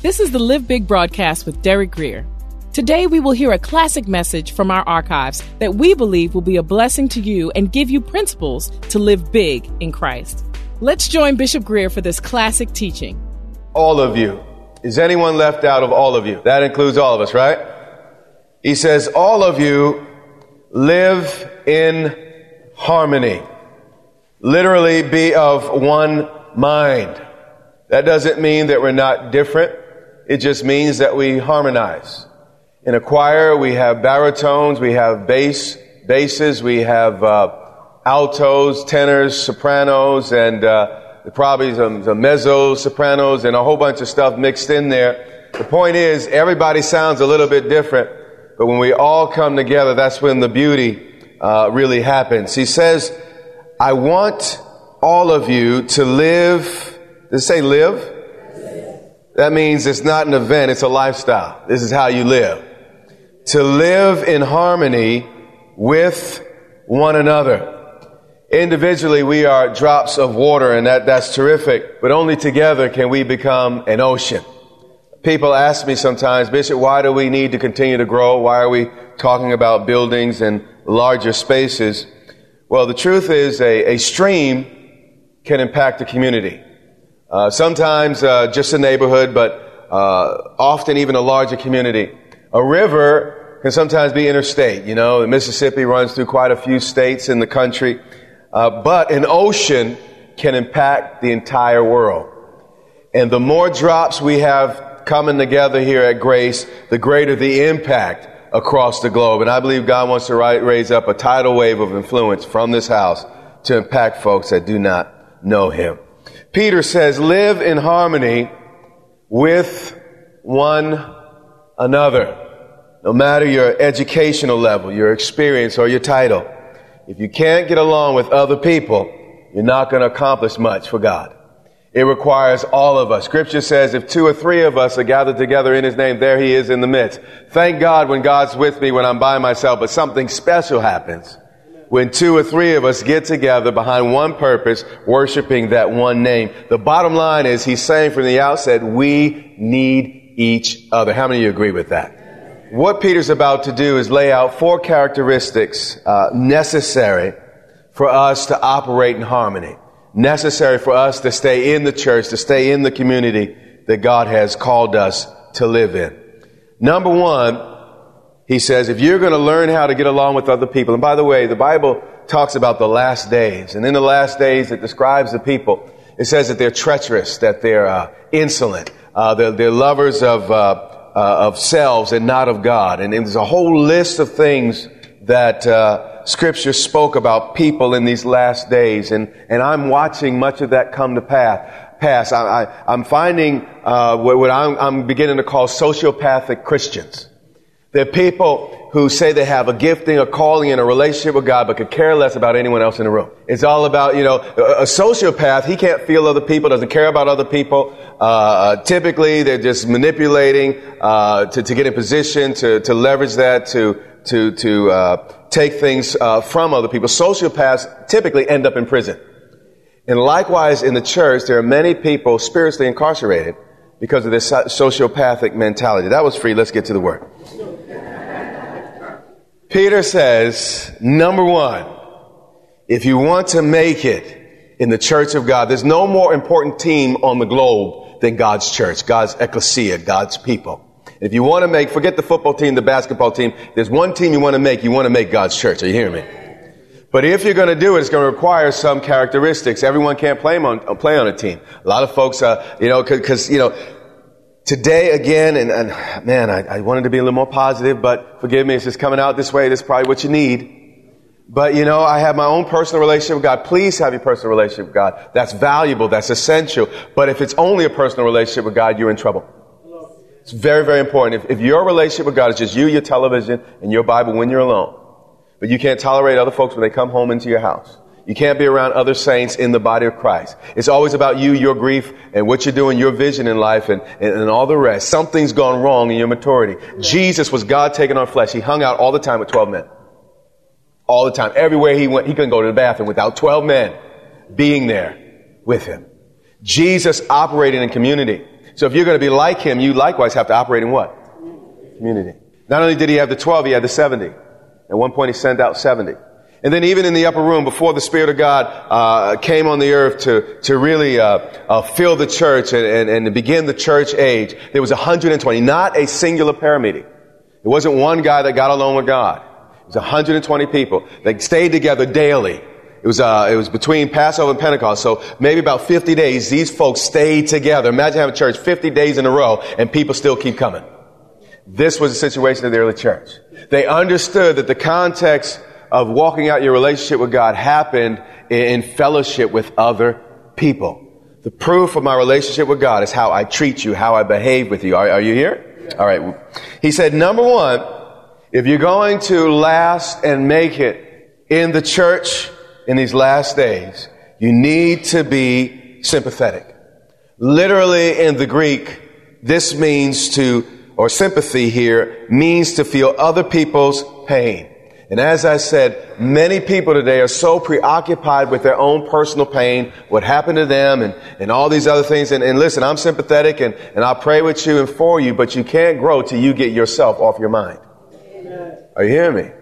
this is the Live Big broadcast with Derek Grier. Today we will hear a classic message from our archives that we believe will be a blessing to you and give you principles to live big in Christ. Let's join Bishop Grier for this classic teaching. All of you. Is anyone left out of all of you? That includes all of us, right? He says, all of you live in harmony. Literally be of one mind. That doesn't mean that we're not different. It just means that we harmonize. In a choir, we have baritones, we have bass, basses, we have uh, altos, tenors, sopranos, and uh, probably some, some mezzo sopranos and a whole bunch of stuff mixed in there. The point is, everybody sounds a little bit different, but when we all come together, that's when the beauty uh, really happens. He says, I want all of you to live does it say live? That means it's not an event, it's a lifestyle. This is how you live. To live in harmony with one another. Individually, we are drops of water, and that, that's terrific, but only together can we become an ocean. People ask me sometimes, Bishop, why do we need to continue to grow? Why are we talking about buildings and larger spaces? Well, the truth is a, a stream can impact a community. Uh, sometimes uh, just a neighborhood, but uh, often even a larger community. A river can sometimes be interstate. You know, the Mississippi runs through quite a few states in the country, uh, but an ocean can impact the entire world. And the more drops we have coming together here at Grace, the greater the impact across the globe. And I believe God wants to raise up a tidal wave of influence from this house to impact folks that do not know Him. Peter says, live in harmony with one another. No matter your educational level, your experience, or your title. If you can't get along with other people, you're not going to accomplish much for God. It requires all of us. Scripture says if two or three of us are gathered together in His name, there He is in the midst. Thank God when God's with me when I'm by myself, but something special happens when two or three of us get together behind one purpose, worshiping that one name. The bottom line is he's saying from the outset, we need each other. How many of you agree with that? What Peter's about to do is lay out four characteristics uh, necessary for us to operate in harmony, necessary for us to stay in the church, to stay in the community that God has called us to live in. Number one, he says, if you're going to learn how to get along with other people, and by the way, the Bible talks about the last days, and in the last days it describes the people. It says that they're treacherous, that they're uh, insolent, uh, they're, they're, lovers of, uh, uh of selves and not of God. And, there's a whole list of things that uh, Scripture spoke about people in these last days, and, and I'm watching much of that come to pass. Pass. I, am finding uh, what, what I'm, I'm beginning to call sociopathic Christians. They're people who say they have a gifting, a calling, and a relationship with God, but could care less about anyone else in the room. It's all about, you know, a, sociopath, he can't feel other people, doesn't care about other people. Uh, uh, typically, they're just manipulating uh, to, to get in position, to, to leverage that, to, to, to uh, take things uh, from other people. Sociopaths typically end up in prison. And likewise, in the church, there are many people spiritually incarcerated because of this sociopathic mentality. That was free. Let's get to the word. Peter says, number one, if you want to make it in the church of God. There's no more important team on the globe than God's church, God's ecclesia, God's people. If you want to make, forget the football team, the basketball team, there's one team you want to make, you want to make God's church. Are you hearing me? But if you're going to do it, it's going to require some characteristics. Everyone can't play on, play on a team. A lot of folks, uh, you know, cause, you know, today again, and, and man, I, I, wanted to be a little more positive, but forgive me, it's just coming out this way. This is probably what you need. But you know, I have my own personal relationship with God. Please have your personal relationship with God. That's valuable. That's essential. But if it's only a personal relationship with God, you're in trouble. It's very, very important. If, if your relationship with God is just you, your television, and your Bible when you're alone, but you can't tolerate other folks when they come home into your house. You can't be around other saints in the body of Christ. It's always about you, your grief, and what you're doing, your vision in life, and, and, and, all the rest. Something's gone wrong in your maturity. Jesus was God taking on flesh. He hung out all the time with 12 men. All the time. Everywhere he went, he couldn't go to the bathroom without 12 men being there with him. Jesus operated in community. So if you're going to be like him, you likewise have to operate in what? Community. Not only did he have the 12, he had the 70. At one point he sent out 70. And then even in the upper room, before the Spirit of God uh, came on the earth to, to really uh, uh, fill the church and, and, and begin the church age, there was 120, not a singular prayer meeting. It wasn't one guy that got alone with God. It was 120 people. They stayed together daily. It was, uh, it was between Passover and Pentecost. So maybe about 50 days, these folks stayed together. Imagine having church 50 days in a row and people still keep coming. This was the situation of the early church. They understood that the context of walking out your relationship with God happened in fellowship with other people. The proof of my relationship with God is how I treat you, how I behave with you. Are, are you here? All right. He said, number one, if you're going to last and make it in the church, in these last days, you need to be sympathetic. Literally in the Greek, this means to, or sympathy here, means to feel other people's pain. And as I said, many people today are so preoccupied with their own personal pain, what happened to them, and, and all these other things. And, and listen, I'm sympathetic and, and I'll pray with you and for you, but you can't grow till you get yourself off your mind. Amen. Are you hearing me?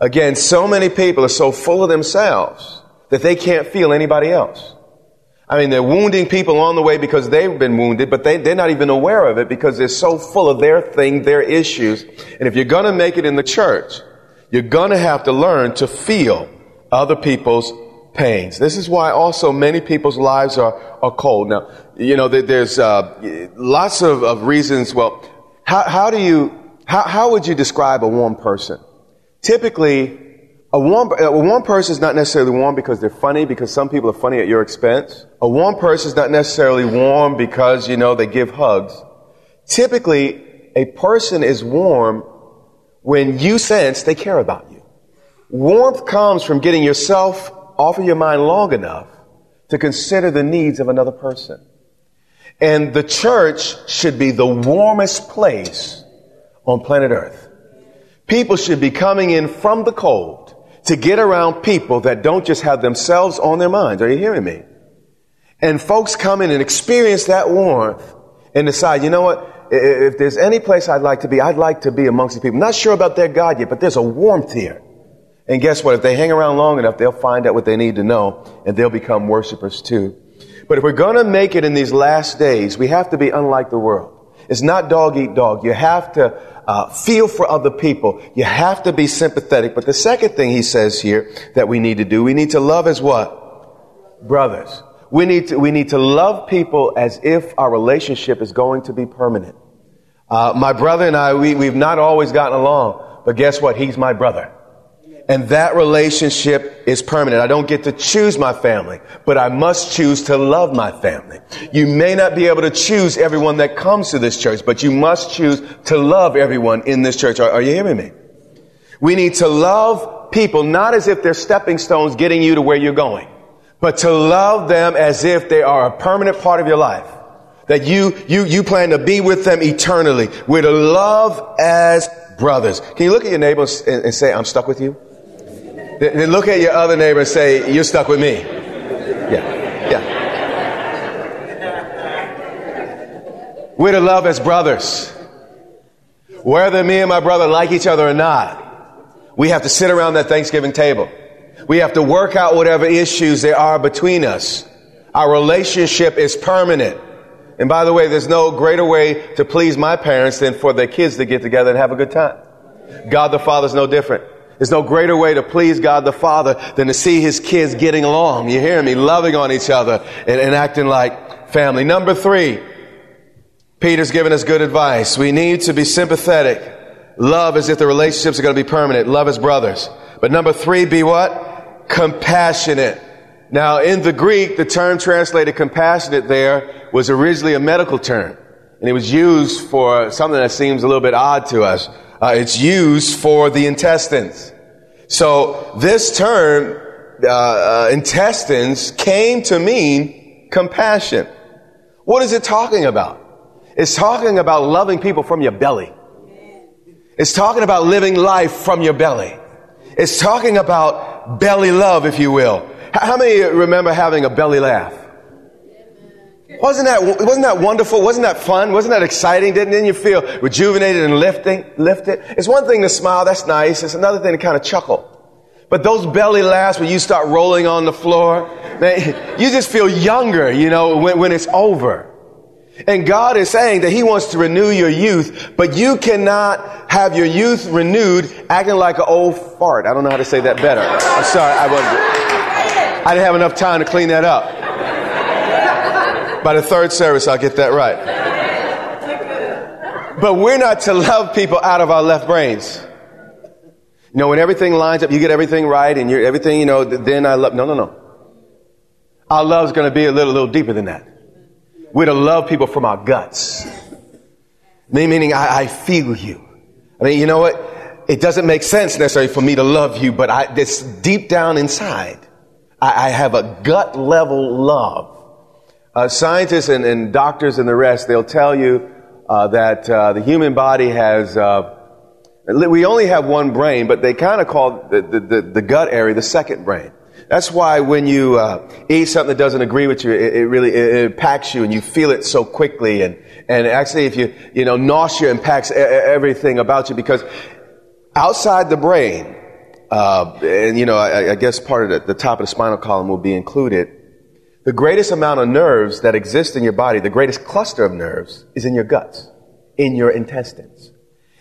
Again, so many people are so full of themselves that they can't feel anybody else. I mean, they're wounding people on the way because they've been wounded, but they, they're not even aware of it because they're so full of their thing, their issues. And if you're going to make it in the church, you're going to have to learn to feel other people's pains. This is why also many people's lives are, are cold. Now, you know, there's uh, lots of, of reasons. Well, how, how do you, how, how would you describe a warm person? Typically, a warm, a warm person is not necessarily warm because they're funny, because some people are funny at your expense. A warm person is not necessarily warm because, you know, they give hugs. Typically, a person is warm when you sense they care about you. Warmth comes from getting yourself off of your mind long enough to consider the needs of another person. And the church should be the warmest place on planet earth. People should be coming in from the cold to get around people that don't just have themselves on their minds. Are you hearing me? And folks come in and experience that warmth and decide, you know what? If there's any place I'd like to be, I'd like to be amongst the people. Not sure about their God yet, but there's a warmth here. And guess what? If they hang around long enough, they'll find out what they need to know and they'll become worshipers too. But if we're going to make it in these last days, we have to be unlike the world. It's not dog eat dog. You have to uh, feel for other people. You have to be sympathetic. But the second thing he says here that we need to do, we need to love as what? Brothers. We need to, we need to love people as if our relationship is going to be permanent. Uh, my brother and I, we, we've not always gotten along, but guess what? He's my brother. And that relationship is permanent. I don't get to choose my family, but I must choose to love my family. You may not be able to choose everyone that comes to this church, but you must choose to love everyone in this church. Are, are you hearing me? We need to love people not as if they're stepping stones getting you to where you're going, but to love them as if they are a permanent part of your life. That you, you, you plan to be with them eternally. We're to love as brothers. Can you look at your neighbor and, and say, I'm stuck with you? Then look at your other neighbor and say, You're stuck with me. Yeah. Yeah. We're to love as brothers. Whether me and my brother like each other or not, we have to sit around that Thanksgiving table. We have to work out whatever issues there are between us. Our relationship is permanent. And by the way, there's no greater way to please my parents than for their kids to get together and have a good time. God the Father is no different. There's no greater way to please God the Father than to see his kids getting along. You hear me? Loving on each other and, and acting like family. Number three, Peter's giving us good advice. We need to be sympathetic. Love as if the relationships are going to be permanent. Love as brothers. But number three, be what? Compassionate. Now, in the Greek, the term translated compassionate there was originally a medical term. And it was used for something that seems a little bit odd to us. Uh, it's used for the intestines. So this term, uh, uh, intestines, came to mean compassion. What is it talking about? It's talking about loving people from your belly. It's talking about living life from your belly. It's talking about belly love, if you will. How many remember having a belly laugh? Wasn't that, wasn't that wonderful? Wasn't that fun? Wasn't that exciting? Didn't, didn't you feel rejuvenated and lifting, lifted? It's one thing to smile, that's nice. It's another thing to kind of chuckle. But those belly laughs when you start rolling on the floor, man, you just feel younger, you know, when, when it's over. And God is saying that He wants to renew your youth, but you cannot have your youth renewed acting like an old fart. I don't know how to say that better. I'm sorry, I wasn't. I didn't have enough time to clean that up. By the third service, I'll get that right. But we're not to love people out of our left brains. You know, when everything lines up, you get everything right, and you're everything, you know, then I love. No, no, no. Our love's going to be a little, little deeper than that. We're to love people from our guts. Me, meaning, I, I feel you. I mean, you know what? It doesn't make sense necessarily for me to love you, but I, it's deep down inside. I, I have a gut level love. Uh, scientists and, and, doctors and the rest, they'll tell you uh, that uh, the human body has, uh, we only have one brain, but they kind of call the, the, the, gut area the second brain. That's why when you uh, eat something that doesn't agree with you, it, it really it, it, impacts you, and you feel it so quickly. And and actually, if you you know, nausea impacts everything about you because outside the brain, uh, and you know, I, I guess part of the, the top of the spinal column will be included. The greatest amount of nerves that exist in your body, the greatest cluster of nerves, is in your guts, in your intestines.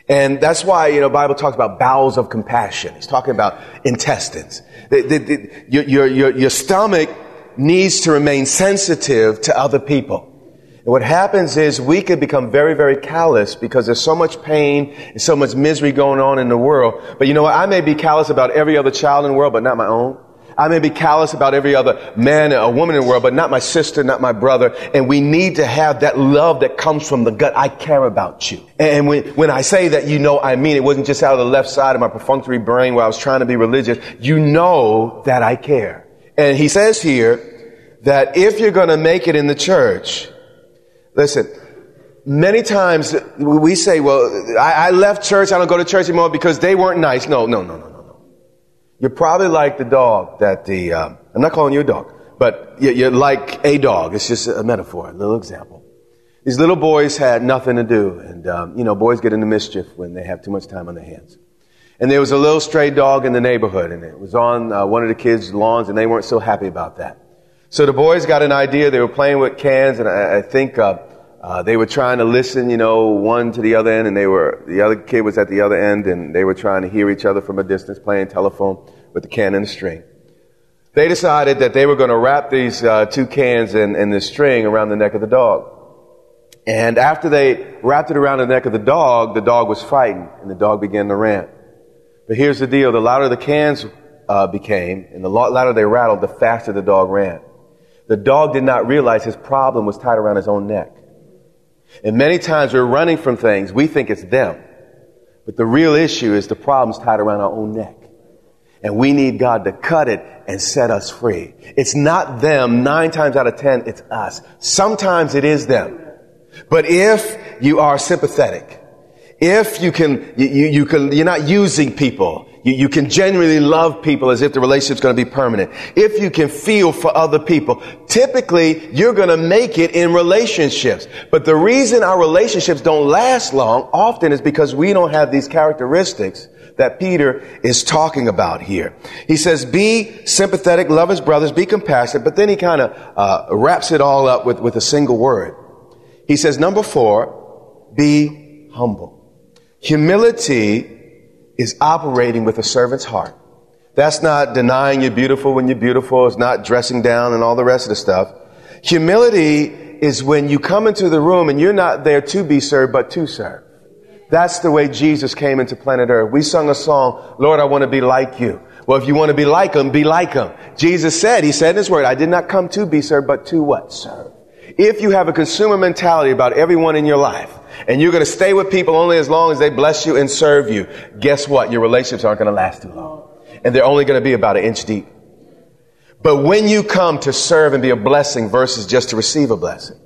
And that's why, you know, Bible talks about bowels of compassion. He's talking about intestines. The, the, the, your, your, your stomach needs to remain sensitive to other people. And what happens is we can become very, very callous because there's so much pain and so much misery going on in the world. But you know what? I may be callous about every other child in the world, but not my own. I may be callous about every other man or woman in the world, but not my sister, not my brother. And we need to have that love that comes from the gut. I care about you. And when, when I say that, you know I mean it wasn't just out of the left side of my perfunctory brain where I was trying to be religious. You know that I care. And he says here that if you're going to make it in the church, listen, many times we say, well, I, I left church. I don't go to church anymore because they weren't nice. No, no, no, no, no. You're probably like the dog that the, um, I'm not calling you a dog, but you're like a dog. It's just a metaphor, a little example. These little boys had nothing to do, and um, you know, boys get into mischief when they have too much time on their hands. And there was a little stray dog in the neighborhood, and it was on uh, one of the kids' lawns, and they weren't so happy about that. So the boys got an idea. They were playing with cans, and I, I think uh, uh, they were trying to listen, you know, one to the other end, and they were the other kid was at the other end, and they were trying to hear each other from a distance, playing telephone with the can and the string. They decided that they were going to wrap these uh, two cans and, and the string around the neck of the dog. And after they wrapped it around the neck of the dog, the dog was frightened, and the dog began to rant. But here's the deal: the louder the cans uh, became, and the louder they rattled, the faster the dog ran. The dog did not realize his problem was tied around his own neck. And many times we're running from things, we think it's them. But the real issue is the problem's tied around our own neck. And we need God to cut it and set us free. It's not them. Nine times out of ten, it's us. Sometimes it is them. But if you are sympathetic, if you can, you, you can, you're not using people. You, you can genuinely love people as if the relationship's going to be permanent. If you can feel for other people, typically you're going to make it in relationships. But the reason our relationships don't last long often is because we don't have these characteristics that Peter is talking about here. He says, be sympathetic, love his brothers, be compassionate, but then he kind of uh, wraps it all up with, with a single word. He says, number four, be humble. Humility is operating with a servant's heart. That's not denying you're beautiful when you're beautiful. It's not dressing down and all the rest of the stuff. Humility is when you come into the room and you're not there to be served, but to serve. That's the way Jesus came into planet earth. We sung a song, Lord, I want to be like you. Well, if you want to be like him, be like him. Jesus said, he said in his word, I did not come to be served, but to what? Serve. If you have a consumer mentality about everyone in your life, and you're going to stay with people only as long as they bless you and serve you, guess what? Your relationships aren't going to last too long. And they're only going to be about an inch deep. But when you come to serve and be a blessing versus just to receive a blessing,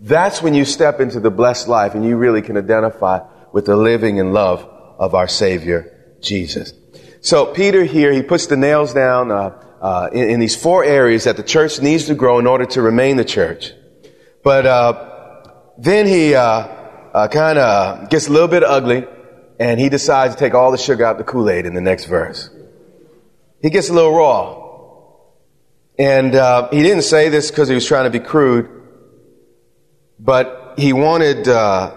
that's when you step into the blessed life and you really can identify with the living and love of our Savior, Jesus. So Peter here, he puts the nails down uh, uh, in, in, these four areas that the church needs to grow in order to remain the church. But uh, then he uh, uh, kind of gets a little bit ugly, and he decides to take all the sugar out of the Kool-Aid in the next verse. He gets a little raw. And uh, he didn't say this because he was trying to be crude, but he wanted uh,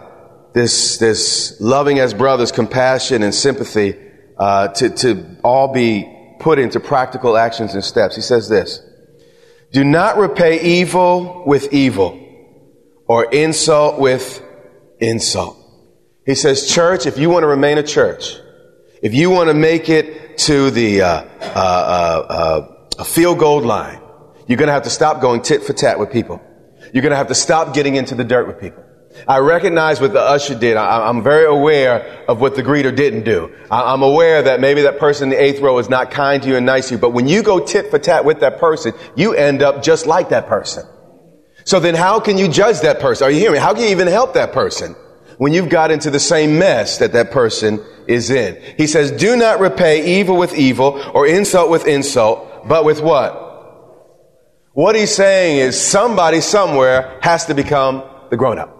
this this loving as brothers, compassion and sympathy uh, to to all be put into practical actions and steps. He says this: Do not repay evil with evil, or insult with insult. He says, church, if you want to remain a church, if you want to make it to the uh, uh, uh, uh field goal line. You're going to have to stop going tit for tat with people. You're going to have to stop getting into the dirt with people. I recognize what the usher did. I, am very aware of what the greeter didn't do. I, I'm aware that maybe that person in the eighth row is not kind to you and nice to you, but when you go tit for tat with that person, you end up just like that person. So then how can you judge that person? Are you hearing me? How can you even help that person when you've got into the same mess that that person is in? He says, do not repay evil with evil or insult with insult but with what? What he's saying is somebody somewhere has to become the grown up.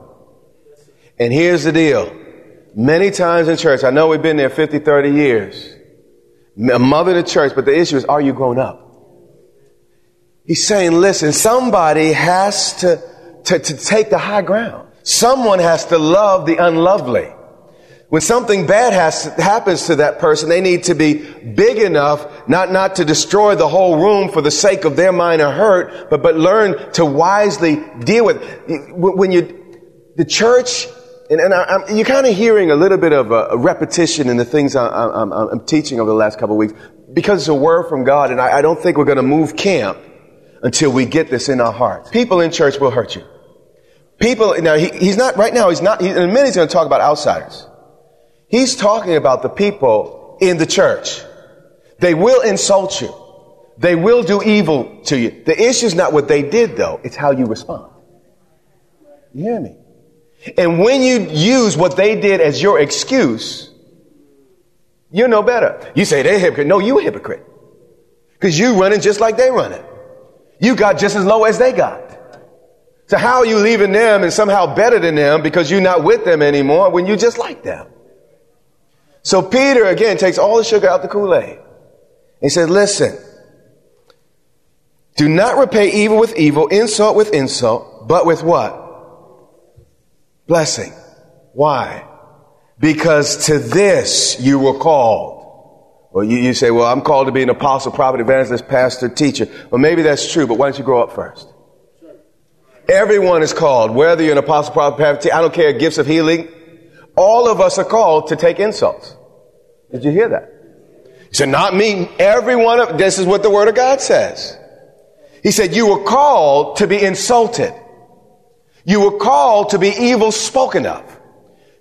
And here's the deal. Many times in church, I know we've been there 50, 30 years, a mother to church, but the issue is, are you grown up? He's saying, listen, somebody has to, to, to take the high ground. Someone has to love the unlovely. When something bad has, happens to that person, they need to be big enough not, not to destroy the whole room for the sake of their minor hurt, but, but learn to wisely deal with it. When you, the church, and, and I, you're kind of hearing a little bit of a, a repetition in the things I, I'm, I'm, teaching over the last couple of weeks because it's a word from God, and I, I don't think we're going to move camp until we get this in our hearts. People in church will hurt you. People, now he, he's not, right now, he's not, he, in a minute he's going to talk about outsiders. He's talking about the people in the church. They will insult you. They will do evil to you. The issue is not what they did though, it's how you respond. You hear me? And when you use what they did as your excuse, you know better. You say they're hypocrite. No, you a hypocrite. Because you're running just like they running. You got just as low as they got. So how are you leaving them and somehow better than them because you're not with them anymore when you just like them? So Peter again takes all the sugar out the Kool-Aid. He said, listen, do not repay evil with evil, insult with insult, but with what? Blessing. Why? Because to this you were called. Well, you, you say, well, I'm called to be an apostle, prophet, evangelist, pastor, teacher. Well, maybe that's true, but why don't you grow up first? Everyone is called, whether you're an apostle, prophet, pastor, I don't care, gifts of healing. All of us are called to take insults. Did you hear that? He said, not me. Everyone of, this is what the word of God says. He said, you were called to be insulted. You were called to be evil spoken of.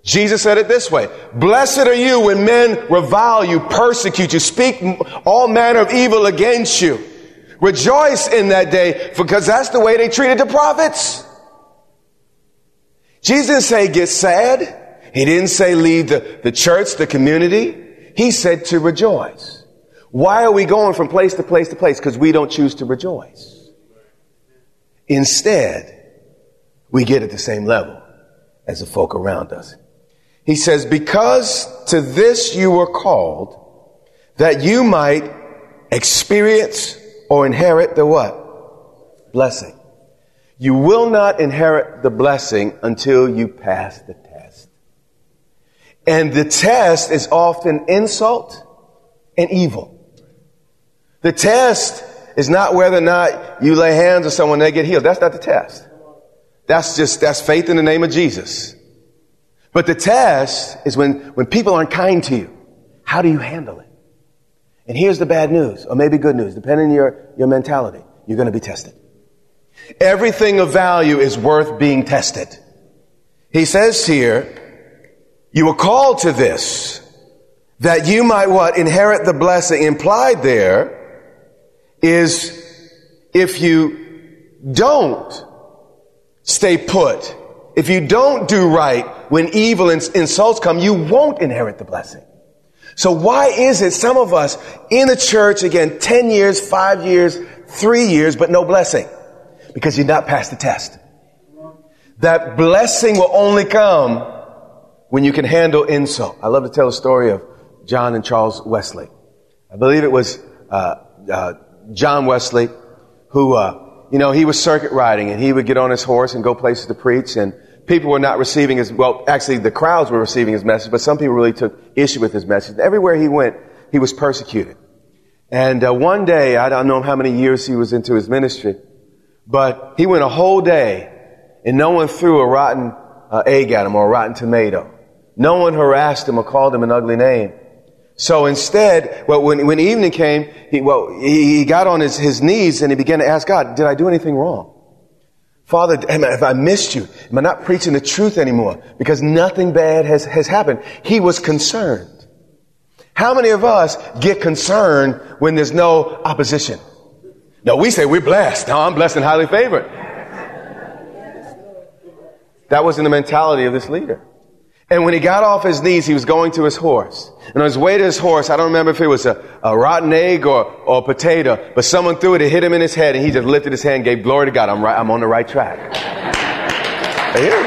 Jesus said it this way. Blessed are you when men revile you, persecute you, speak all manner of evil against you. Rejoice in that day because that's the way they treated the prophets. Jesus didn't say get sad. He didn't say leave the, the church, the community. He said to rejoice. Why are we going from place to place to place? Because we don't choose to rejoice. Instead, we get at the same level as the folk around us. He says, because to this you were called, that you might experience or inherit the what? Blessing. You will not inherit the blessing until you pass the test. And the test is often insult and evil. The test is not whether or not you lay hands on someone and they get healed. That's not the test. That's just, that's faith in the name of Jesus. But the test is when, when people aren't kind to you. How do you handle it? And here's the bad news, or maybe good news, depending on your, your mentality. You're going to be tested. Everything of value is worth being tested. He says here, you were called to this, that you might what? Inherit the blessing. Implied there is if you don't stay put, if you don't do right when evil insults come, you won't inherit the blessing. So why is it some of us in the church, again, 10 years, 5 years, 3 years, but no blessing? Because you're not past the test. That blessing will only come when you can handle insult. I love to tell the story of John and Charles Wesley. I believe it was uh, uh, John Wesley who, uh, you know, he was circuit riding and he would get on his horse and go places to preach and people were not receiving his, well, actually the crowds were receiving his message, but some people really took issue with his message. Everywhere he went, he was persecuted. And uh, one day, I don't know how many years he was into his ministry, but he went a whole day and no one threw a rotten uh, egg at him or a rotten tomato. No one harassed him or called him an ugly name. So instead, well, when, when evening came, he, well, he, got on his, his knees and he began to ask God, did I do anything wrong? Father, have I missed you? Am I not preaching the truth anymore? Because nothing bad has, has happened. He was concerned. How many of us get concerned when there's no opposition? No, we say we're blessed. No, I'm blessed and highly favored. That wasn't the mentality of this leader. And when he got off his knees, he was going to his horse. And on his way to his horse, I don't remember if it was a, a rotten egg or, or a potato, but someone threw it, it hit him in his head, and he just lifted his hand, gave glory to God. I'm right, I'm on the right track. I hear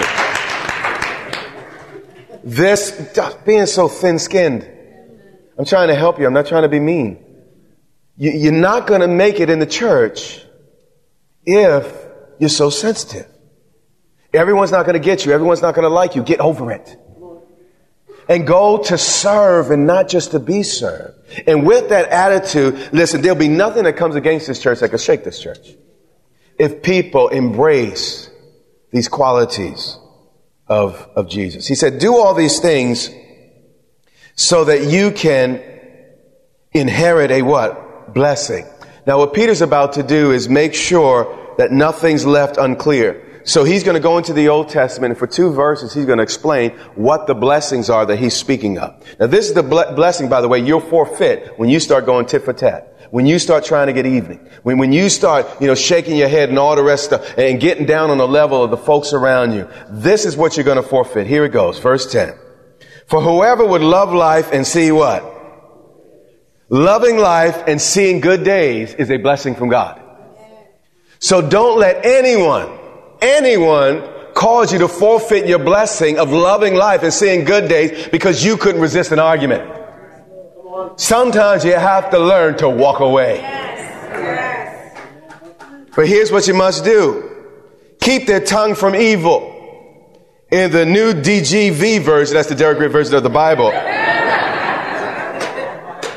it. This, being so thin skinned. I'm trying to help you. I'm not trying to be mean. You, you're not going to make it in the church if you're so sensitive. Everyone's not going to get you. Everyone's not going to like you. Get over it and go to serve and not just to be served. And with that attitude, listen, there'll be nothing that comes against this church that can shake this church. If people embrace these qualities of, of Jesus. He said, do all these things so that you can inherit a what? Blessing. Now what Peter's about to do is make sure that nothing's left unclear. So he's going to go into the Old Testament and for two verses he's going to explain what the blessings are that he's speaking of. Now this is the ble- blessing, by the way, you'll forfeit when you start going tit for tat. When you start trying to get evening. When, when you start, you know, shaking your head and all the rest of, and getting down on the level of the folks around you. This is what you're going to forfeit. Here it goes. Verse 10. For whoever would love life and see what? Loving life and seeing good days is a blessing from God. So don't let anyone anyone cause you to forfeit your blessing of loving life and seeing good days because you couldn't resist an argument. Sometimes you have to learn to walk away. But here's what you must do. Keep their tongue from evil. In the new DGV version, that's the Derek Grier version of the Bible.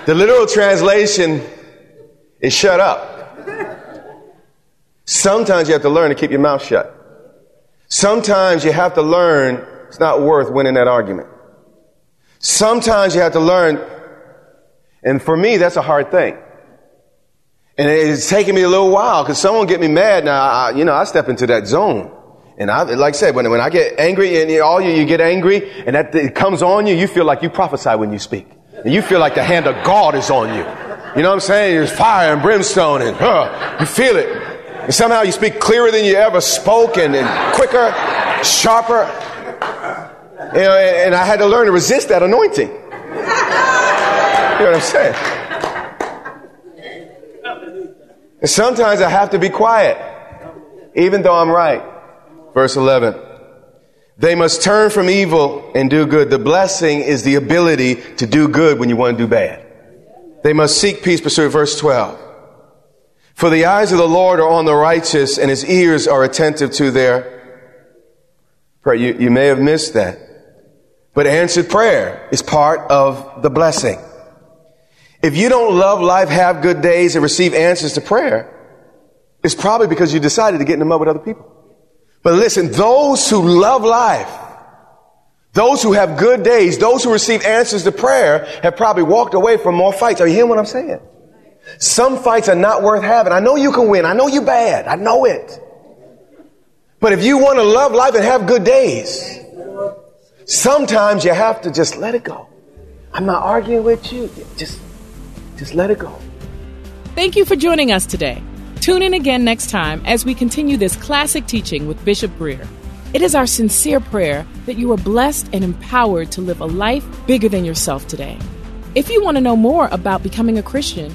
The literal translation is shut up. Sometimes you have to learn to keep your mouth shut. Sometimes you have to learn it's not worth winning that argument. Sometimes you have to learn, and for me, that's a hard thing. And it's taken me a little while because someone get me mad. Now, I, you know, I step into that zone. And I, like I said, when, when I get angry and all you, you get angry and that it comes on you, you feel like you prophesy when you speak. And you feel like the hand of God is on you. You know what I'm saying? There's fire and brimstone and, huh, you feel it. And somehow you speak clearer than you ever spoke and, quicker, sharper. You know, and, and I had to learn to resist that anointing. You know what I'm saying? And sometimes I have to be quiet, even though I'm right. Verse 11. They must turn from evil and do good. The blessing is the ability to do good when you want to do bad. They must seek peace, pursue verse 12. For the eyes of the Lord are on the righteous and his ears are attentive to their prayer. You, you may have missed that. But answered prayer is part of the blessing. If you don't love life, have good days, and receive answers to prayer, it's probably because you decided to get in the mud with other people. But listen, those who love life, those who have good days, those who receive answers to prayer have probably walked away from more fights. Are you hearing what I'm saying? Some fights are not worth having. I know you can win. I know you're bad. I know it. But if you want to love life and have good days, sometimes you have to just let it go. I'm not arguing with you. Just, just let it go. Thank you for joining us today. Tune in again next time as we continue this classic teaching with Bishop Grier. It is our sincere prayer that you are blessed and empowered to live a life bigger than yourself today. If you want to know more about becoming a Christian